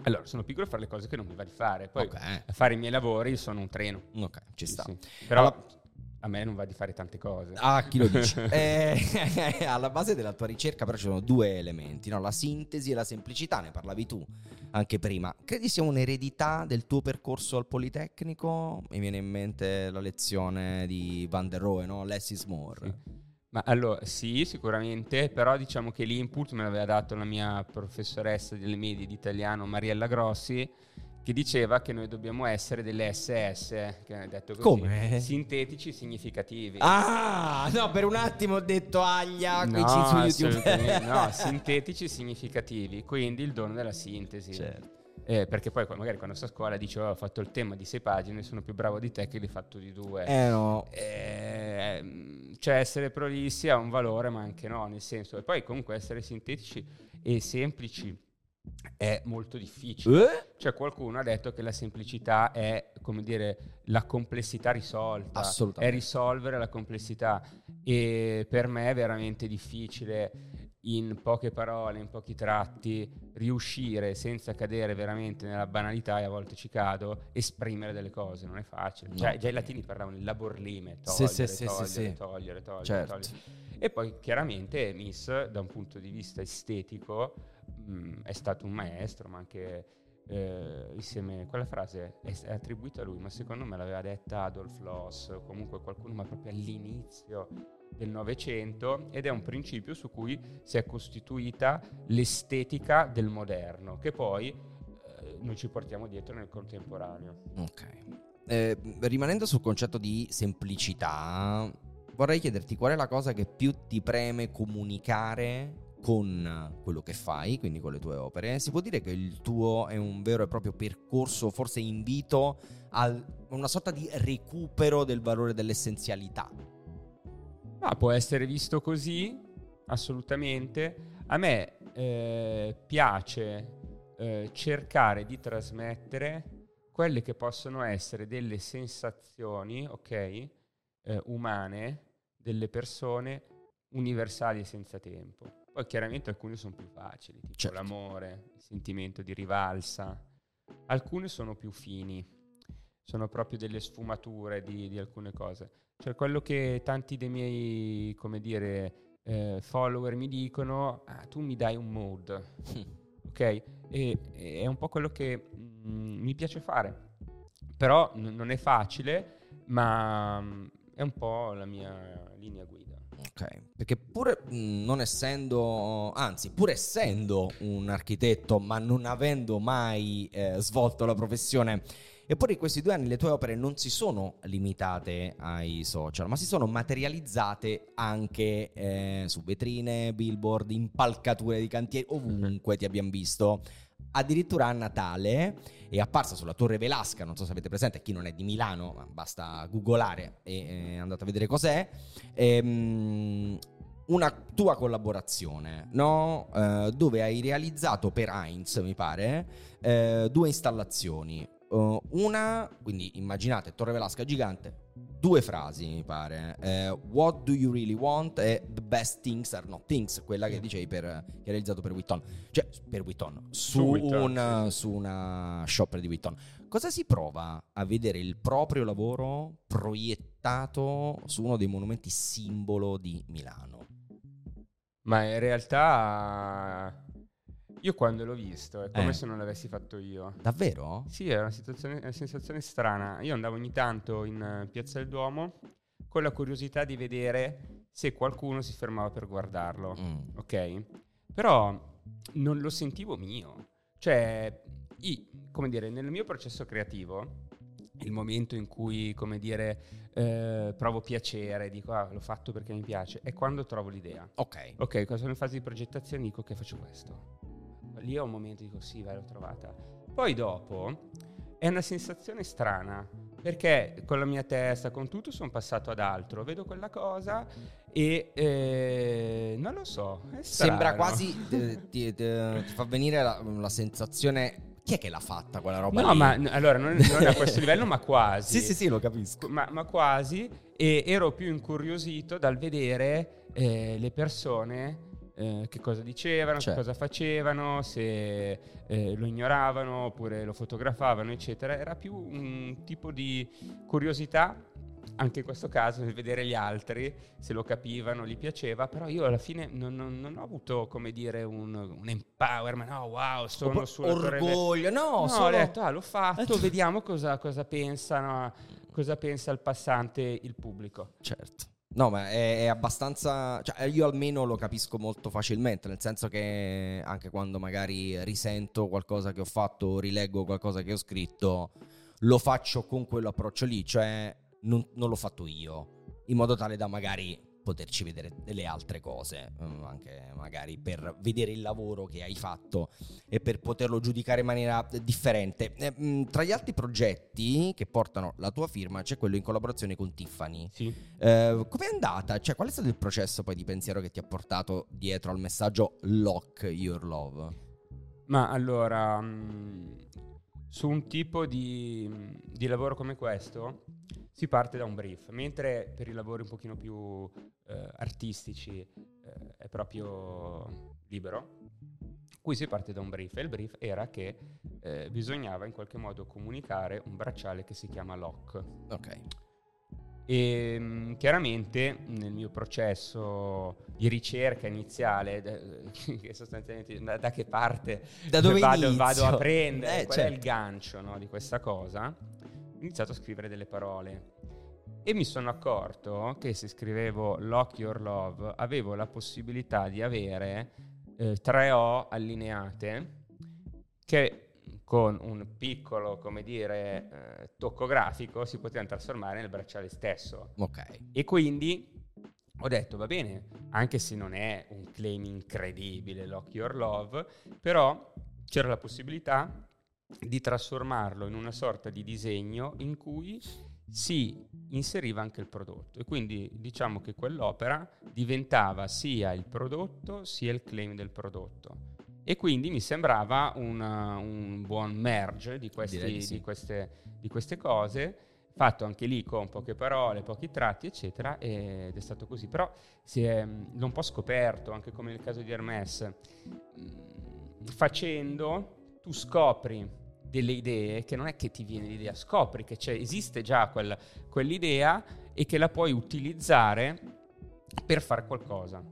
Allora, sono pigro a fare le cose che non mi va di fare. Poi Ok. a fare i miei lavori sono un treno. Ok, ci sta. sì. Però Alla- a me non va di fare tante cose. Ah, chi lo dice? Eh, alla base della tua ricerca però ci sono due elementi, no? la sintesi e la semplicità, ne parlavi tu anche prima. Credi sia un'eredità del tuo percorso al Politecnico? Mi viene in mente la lezione di Van der Rohe, no? Less is more. Sì. Ma allora, sì, sicuramente, però diciamo che l'input me l'aveva dato la mia professoressa delle medie di italiano, Mariella Grossi, che diceva che noi dobbiamo essere delle SS, che ha detto così, Come? sintetici significativi. Ah, no, per un attimo ho detto aglia qui no, ci- su YouTube. no, sintetici significativi, quindi il dono della sintesi. Certo. Eh, perché poi magari quando sto a scuola dice "Oh, ho fatto il tema di sei pagine, sono più bravo di te che l'hai fatto di due. Eh no. Ehm, cioè essere prolissi ha un valore ma anche no, nel senso e poi comunque essere sintetici e semplici è molto difficile. Eh? Cioè qualcuno ha detto che la semplicità è come dire la complessità risolta, Assolutamente. è risolvere la complessità e per me è veramente difficile in poche parole, in pochi tratti, riuscire senza cadere veramente nella banalità, e a volte ci cado, esprimere delle cose, non è facile. No. Già, già i latini parlavano di labor Sì, togliere, sì, sì, togliere, sì, sì. togliere, togliere, Certo. togliere. E poi chiaramente Miss, da un punto di vista estetico, mh, è stato un maestro, ma anche eh, insieme quella frase è, è attribuita a lui, ma secondo me l'aveva detta Adolf Loss, o comunque qualcuno, ma proprio all'inizio del Novecento, ed è un principio su cui si è costituita l'estetica del moderno, che poi eh, noi ci portiamo dietro nel contemporaneo. Ok. Eh, rimanendo sul concetto di semplicità, vorrei chiederti qual è la cosa che più ti preme comunicare con quello che fai, quindi con le tue opere. Si può dire che il tuo è un vero e proprio percorso, forse invito a una sorta di recupero del valore dell'essenzialità. Ah, può essere visto così, assolutamente. A me eh, piace eh, cercare di trasmettere quelle che possono essere delle sensazioni, ok, eh, umane delle persone universali e senza tempo. Poi chiaramente alcune sono più facili, tipo Certo. l'amore, il sentimento di rivalsa. Alcune sono più fini, sono proprio delle sfumature di, di alcune cose. Cioè quello che tanti dei miei, come dire, eh, follower mi dicono, ah, tu mi dai un mood, ok? E, e è un po' quello che mm, mi piace fare. Però n- non è facile, ma mm, è un po' la mia linea guida. Ok, perché pur non essendo, anzi, pur essendo un architetto, ma non avendo mai eh, svolto la professione, eppure in questi due anni le tue opere non si sono limitate ai social, ma si sono materializzate anche eh, su vetrine, billboard, impalcature di cantieri, ovunque ti abbiamo visto. Addirittura a Natale è apparsa sulla Torre Velasca, non so se avete presente, chi non è di Milano, ma basta googolare e eh, andate a vedere cos'è ehm, una tua collaborazione, no? Eh, dove hai realizzato per Heinz, mi pare, eh, due installazioni. Eh, una, quindi immaginate Torre Velasca gigante, due frasi, mi pare. Eh, What do you really want? E The best things are not things, quella che dicevi per, che hai realizzato per Witton. Cioè, per Witton, su, Su Witton, un- su una shopper di Witton. Cosa si prova a vedere il proprio lavoro proiettato su uno dei monumenti simbolo di Milano? Ma in realtà io quando l'ho visto è come Eh. se non l'avessi fatto io. Davvero? Sì, è una, situazione- una sensazione strana. Io andavo ogni tanto in eh, Piazza del Duomo con la curiosità di vedere se qualcuno si fermava per guardarlo. Mm. ok? Però non lo sentivo mio. Cioè, i- come dire, nel mio processo creativo, il momento in cui, come dire, eh, provo piacere, dico, ah, l'ho fatto perché mi piace, è quando trovo l'idea. Ok. Ok, quando sono in fase di progettazione dico che faccio questo. Lì è un momento dico sì, vai, l'ho trovata. Poi dopo è una sensazione strana, perché con la mia testa, con tutto, sono passato ad altro. Vedo quella cosa e eh, non lo so. Sembra quasi. eh, ti, ti- ti fa venire la, la sensazione. Chi è che l'ha fatta quella roba? No, lì? ma n- allora non, non a questo livello, ma quasi. Sì, sì, sì, lo capisco. Ma, ma quasi. E ero più incuriosito dal vedere eh, le persone eh, che cosa dicevano, Certo. che cosa facevano, se eh, lo ignoravano oppure lo fotografavano, eccetera. Era più un tipo di curiosità. Anche in questo caso, nel vedere gli altri, se lo capivano, gli piaceva, però io alla fine non, non- non ho avuto, come dire, un, un empowerment, no, wow, sono Or- sulla orgoglio, no, No, solo- ho detto, ah, l'ho fatto, vediamo cosa, cosa pensano, cosa pensa il passante, il pubblico. Certo. No, ma è, è abbastanza. Cioè, io almeno lo capisco molto facilmente, nel senso che anche quando magari risento qualcosa che ho fatto, o rileggo qualcosa che ho scritto, lo faccio con quell'approccio lì, cioè non, non l'ho fatto io, in modo tale da magari poterci vedere delle altre cose, mm, anche magari per vedere il lavoro che hai fatto e per poterlo giudicare in maniera differente. Eh, mm, tra gli altri progetti che portano la tua firma c'è quello in collaborazione con Tiffany. Sì. Eh, com'è andata? Cioè, qual è stato il processo poi di pensiero che ti ha portato dietro al messaggio Lock Your Love? Ma allora, mh, su un tipo di, di lavoro come questo si parte da un brief, mentre per i lavori un pochino più eh, artistici eh, è proprio libero, qui si parte da un brief e il brief era che eh, bisognava in qualche modo comunicare un bracciale che si chiama lock. Ok. E mh, chiaramente nel mio processo di ricerca iniziale, da- che sostanzialmente da, da che parte Da dove vado, vado a prendere, Eh, qual è il certo. gancio no, di questa cosa, ho iniziato a scrivere delle parole. E mi sono accorto che se scrivevo Lock Your Love avevo la possibilità di avere eh, tre O allineate che con un piccolo, come dire, eh, tocco grafico si potevano trasformare nel bracciale stesso. Ok. E quindi ho detto, va bene, anche se non è un claim incredibile, Lock Your Love, però c'era la possibilità di trasformarlo in una sorta di disegno in cui si inseriva anche il prodotto e quindi diciamo che quell'opera diventava sia il prodotto sia il claim del prodotto e quindi mi sembrava una- un buon merge di, questi- sì. di queste, di queste cose fatto anche lì con poche parole, pochi tratti, eccetera, ed è stato così. Però si è l'ho un po' scoperto, anche come nel caso di Hermes. Mh, Facendo, tu scopri delle idee che non è che ti viene l'idea, scopri che esiste già quel- quell'idea e che la puoi utilizzare per fare qualcosa.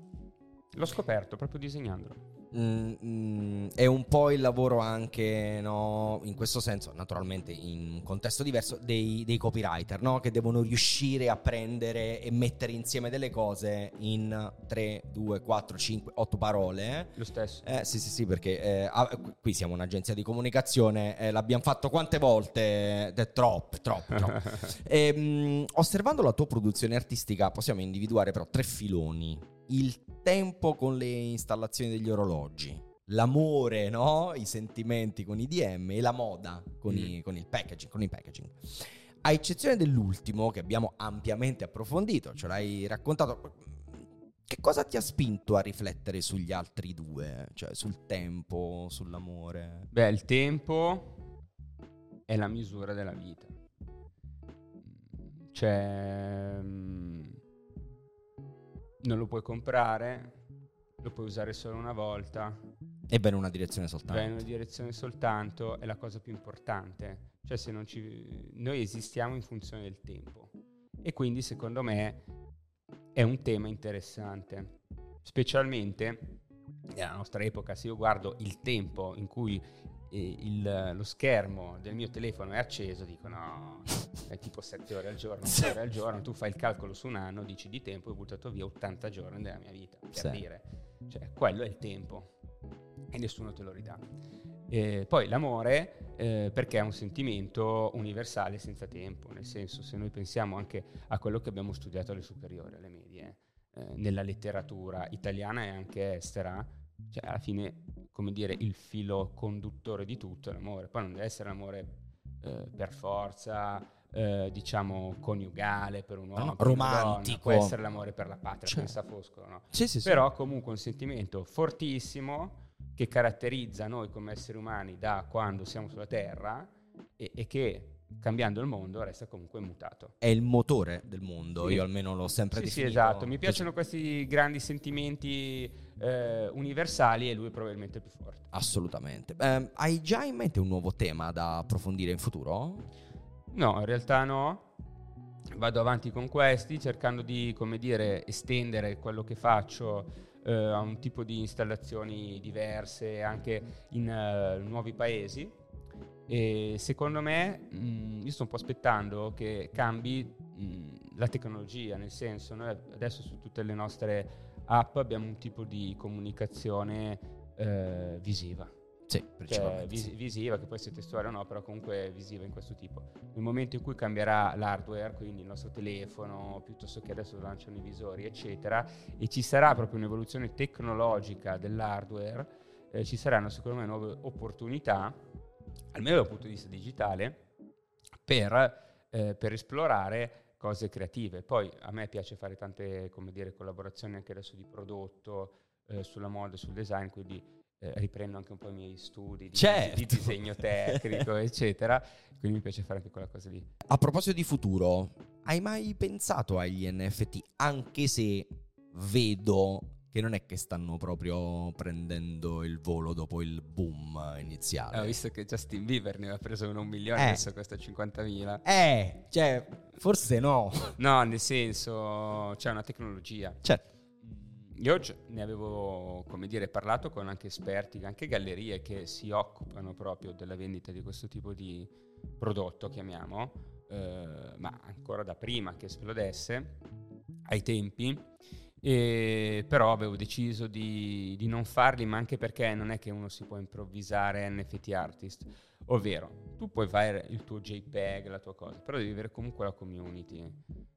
L'ho scoperto proprio disegnandolo. Mm, mm, è un po' il lavoro anche, no, in questo senso, naturalmente in un contesto diverso, dei, dei copywriter, no? Che devono riuscire a prendere e mettere insieme delle cose in 3, 2, 4, 5, 8 parole. Lo stesso. Eh, sì, sì, sì, perché eh, ah, qui siamo un'agenzia di comunicazione, eh, l'abbiamo fatto quante volte? È troppo, troppo, troppo. Ehm, osservando la tua produzione artistica possiamo individuare però tre filoni. Il tempo con le installazioni degli orologi, l'amore, no? I sentimenti con i DM e la moda con, i, Mm. con il packaging, con i packaging. A eccezione dell'ultimo che abbiamo ampiamente approfondito, ce l'hai raccontato, che cosa ti ha spinto a riflettere sugli altri due? Cioè sul tempo, sull'amore? Beh, il tempo è la misura della vita. Cioè, mm, non lo puoi comprare, lo puoi usare solo una volta. E va in una direzione soltanto. Va in una direzione soltanto, è la cosa più importante. Cioè, se non ci... noi esistiamo in funzione del tempo. E quindi, secondo me, è un tema interessante. Specialmente nella nostra epoca, se io guardo il tempo in cui il, lo schermo del mio telefono è acceso, dico no, è tipo 7 ore al giorno, 8 ore al giorno, tu fai il calcolo su un anno, dici di tempo, ho buttato via 80 giorni della mia vita, per sì. dire. Cioè, quello è il tempo e nessuno te lo ridà. E poi l'amore, eh, perché è un sentimento universale senza tempo, nel senso se noi pensiamo anche a quello che abbiamo studiato alle superiori, alle medie, eh, nella letteratura italiana e anche estera, cioè alla fine, come dire, il filo conduttore di tutto è l'amore. Poi non deve essere l'amore eh, per forza, eh, diciamo, coniugale per un uomo, no, romantico. può essere l'amore per la patria, cioè. pensa Fosco, no? Sì, sì, Però comunque un sentimento fortissimo che caratterizza noi come esseri umani da quando siamo sulla Terra e, e che cambiando il mondo resta comunque immutato. È il motore del mondo, sì. io almeno l'ho sempre sì, definito. Sì, esatto, mi piacciono questi grandi sentimenti eh, universali e lui è probabilmente il più forte. Assolutamente. Eh, hai già in mente un nuovo tema da approfondire in futuro? No, in realtà no. Vado avanti con questi cercando di, come dire, estendere quello che faccio eh, a un tipo di installazioni diverse anche in uh, nuovi paesi e secondo me mh, mm, io sto un po' aspettando che cambi mh, mm, la tecnologia, nel senso noi adesso su tutte le nostre app abbiamo un tipo di comunicazione eh, visiva. Sì, cioè, vis- visiva, che può essere testuale o no, però comunque visiva in questo tipo. Nel momento in cui cambierà l'hardware, quindi il nostro telefono, piuttosto che adesso lanciano i visori, eccetera, e ci sarà proprio un'evoluzione tecnologica dell'hardware, eh, ci saranno secondo me nuove opportunità almeno dal punto di vista digitale, per, eh, per esplorare cose creative. Poi a me piace fare tante come dire, collaborazioni anche adesso di prodotto, eh, sulla moda, sul design, quindi eh, riprendo anche un po' i miei studi di, certo. di disegno tecnico, eccetera. Quindi mi piace fare anche quella cosa lì. A proposito di futuro, hai mai pensato agli NFT? Anche se vedo che non è che stanno proprio prendendo il volo dopo il boom iniziale. Ho visto che Justin Bieber ne aveva preso un milione, eh. adesso costa 50.000. Eh, cioè, forse no. No, nel senso, c'è una tecnologia. Certo. Mm, io ne avevo, come dire, parlato con anche esperti, anche gallerie che si occupano proprio della vendita di questo tipo di prodotto, chiamiamo, eh, ma ancora da prima che esplodesse, ai tempi e, però avevo deciso di, di, non farli, ma anche perché non è che uno si può improvvisare NFT artist. Ovvero, tu puoi fare il tuo JPEG, la tua cosa, però devi avere comunque la community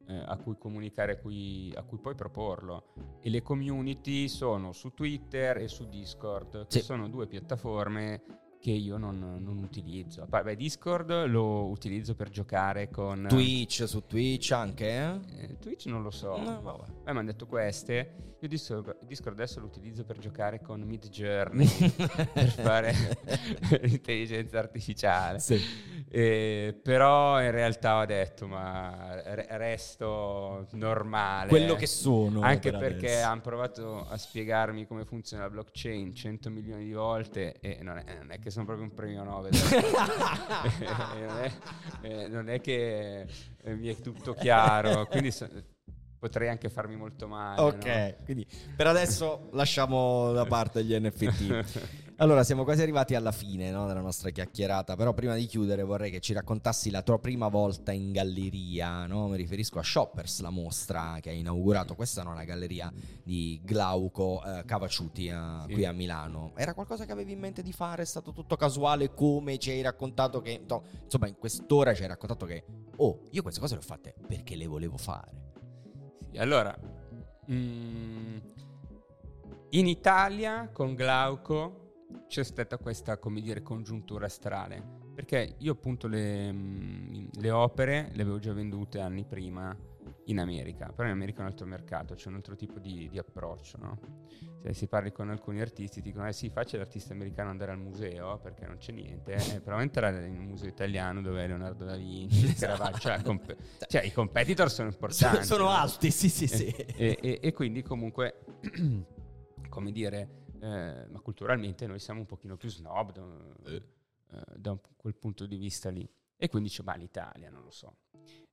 eh, a cui comunicare, a cui, a cui puoi proporlo. E le community sono su Twitter e su Discord, che sì. sono due piattaforme che io non, non utilizzo. Beh, Discord lo utilizzo per giocare con... Twitch, su Twitch anche? Eh? Eh, Twitch non lo so. No, vabbè. Eh, mi hanno detto queste. Io Discord, Discord adesso lo utilizzo per giocare con Mid Journey, per fare l'intelligenza artificiale. Sì. Eh, però in realtà ho detto, ma resto normale. Quello che sono. Anche per perché hanno provato a spiegarmi come funziona la blockchain 100 milioni di volte e non è, non è che sono proprio un premio Nobel. non, è, eh, non, è, che mi è tutto chiaro. Quindi so, potrei anche farmi molto male. Ok, no? quindi per adesso lasciamo da parte gli NFT. Allora, siamo quasi arrivati alla fine no, della nostra chiacchierata, però prima di chiudere vorrei che ci raccontassi la tua prima volta in galleria, no? mi riferisco a Shoppers, la mostra che hai inaugurato, questa è una galleria di Glauco eh, Cavaciuti eh, sì. qui a Milano. Era qualcosa che avevi in mente di fare? È stato tutto casuale come ci hai raccontato che, no, insomma, in quest'ora ci hai raccontato che, oh, io queste cose le ho fatte perché le volevo fare. Sì, allora, mm, in Italia con Glauco c'è stata questa, come dire, congiuntura astrale. Perché io appunto le, le, opere le avevo già vendute anni prima in America, però in America è un altro mercato, c'è un altro tipo di, di approccio. No? Se si parli con alcuni artisti, ti dicono: Eh sì, faccia l'artista americano andare al museo perché non c'è niente, eh, però entrare in un museo italiano dove è Leonardo da Vinci, esatto. cioè, comp- cioè, i competitor sono importanti. Sono, sono alti, sì, sì, sì. E, e, e quindi, comunque, come dire. Eh, ma culturalmente noi siamo un pochino più snob da, eh. eh, da quel punto di vista lì. E quindi dice, ma l'Italia, non lo so.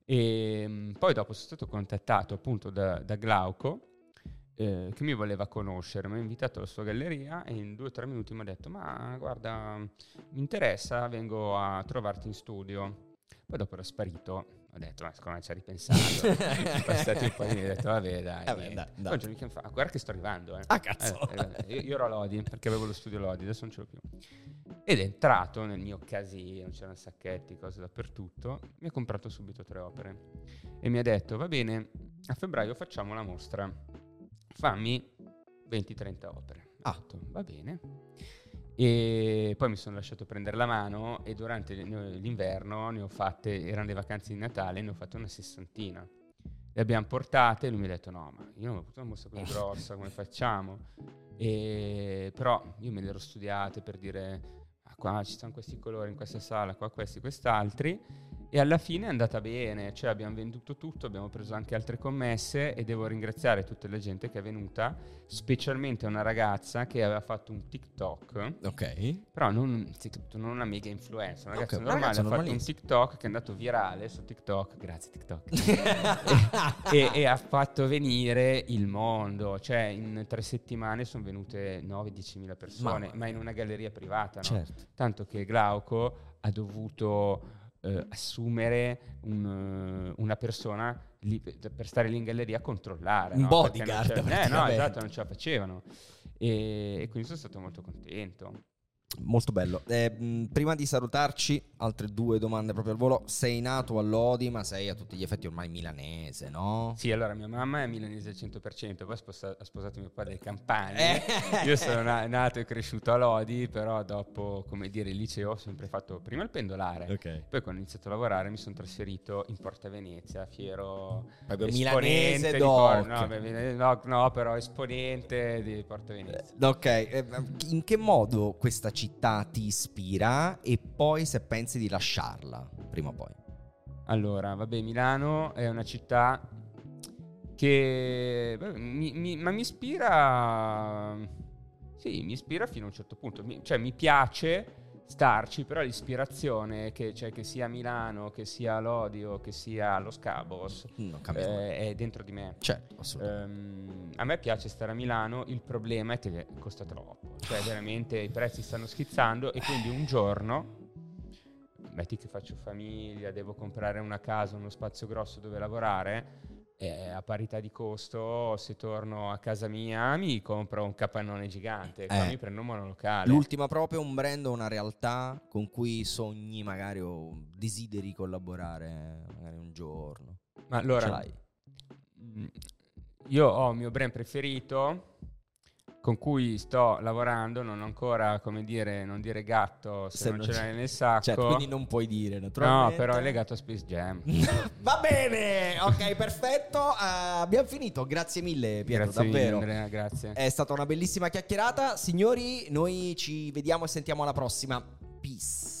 E ehm, poi dopo sono stato contattato appunto da, da Glauco, eh, che mi voleva conoscere, mi ha invitato alla sua galleria e in due o tre minuti mi ha detto, ma guarda, mi interessa, vengo a trovarti in studio. Poi dopo era sparito, ho detto, ma secondo me ci ha ripensato. passati un po' mi ha detto, vabbè dai. Vabbè, dai, dai. Poi mi fa, guarda che sto arrivando. Eh. Ah cazzo. Eh, eh, io, io, ero a Lodi, perché avevo lo studio Lodi, adesso non ce l'ho più. Ed è entrato nel mio casino, c'erano sacchetti, cose dappertutto. Mi ha comprato subito tre opere. E mi ha detto, va bene, a febbraio facciamo la mostra. Fammi 20-30 opere. Ah, detto, va bene. E poi mi sono lasciato prendere la mano e durante l'inverno ne ho fatte, erano le vacanze di Natale, ne ho fatte una sessantina. Le abbiamo portate e lui mi ha detto no, ma io non ho potuto una mostra così grossa, come facciamo? E, però io me le ero studiate per dire, ah, qua ci sono questi colori in questa sala, qua questi, quest'altri e alla fine è andata bene, cioè abbiamo venduto tutto, abbiamo preso anche altre commesse e devo ringraziare tutta la gente che è venuta, specialmente una ragazza che aveva fatto un TikTok. Ok. Però non, non una mega influencer, una ragazza okay, normale, ha fatto un TikTok che è andato virale su TikTok, grazie TikTok. e, e, e, ha fatto venire il mondo, cioè in tre settimane sono venute 9-10 mila persone, ma, ma in una galleria privata, no? Certo. Tanto che Glauco ha dovuto eh, assumere un, una persona lì, per stare lì in galleria a controllare. Un no? bodyguard. Eh, no, esatto, non ce la facevano. E, e quindi sono stato molto contento. Molto bello. Eh, prima di salutarci, altre due domande proprio al volo. Sei nato a Lodi, ma sei a tutti gli effetti ormai milanese, no? Sì, allora mia mamma è milanese al 100%, poi ha sposato, ha sposato mio padre del Campania. Eh. Io sono na- nato e cresciuto a Lodi, però dopo, come dire, il liceo ho sempre fatto prima il pendolare. Okay. Poi quando ho iniziato a lavorare mi sono trasferito in Porta Venezia, fiero Proprio milanese doc. No, no, no, però esponente di Porta Venezia. Ok, eh, in che modo questa città città ti ispira e poi se pensi di lasciarla, prima o poi. Allora, vabbè, Milano è una città che... Mi, mi, ma mi ispira... Sì, mi ispira fino a un certo punto. Mi, cioè, mi piace starci, però l'ispirazione, che, cioè, che sia Milano, che sia Lodio, che sia allo Scabos, eh, è dentro di me. Assolutamente. Um, a me piace stare a Milano, il problema è che costa troppo, cioè veramente i prezzi stanno schizzando e quindi un giorno, metti che faccio famiglia, devo comprare una casa, uno spazio grosso dove lavorare, eh, a parità di costo, se torno a casa mia mi compro un capannone gigante, eh. mi prendo un monolocale. L'ultima proprio un brand o una realtà con cui sogni magari o desideri collaborare magari un giorno. Ma allora, mm, io ho il mio brand preferito con cui sto lavorando, non ho ancora, come dire, non dire gatto se, se non, non ce l'hai nel sacco. Certo, quindi non puoi dire, naturalmente. No, però è legato a Space Jam. Va bene, ok, perfetto. Uh, abbiamo finito, grazie mille Pietro, grazie davvero. Mille, Andrea, grazie. È stata una bellissima chiacchierata. Signori, noi ci vediamo e sentiamo alla prossima. Peace.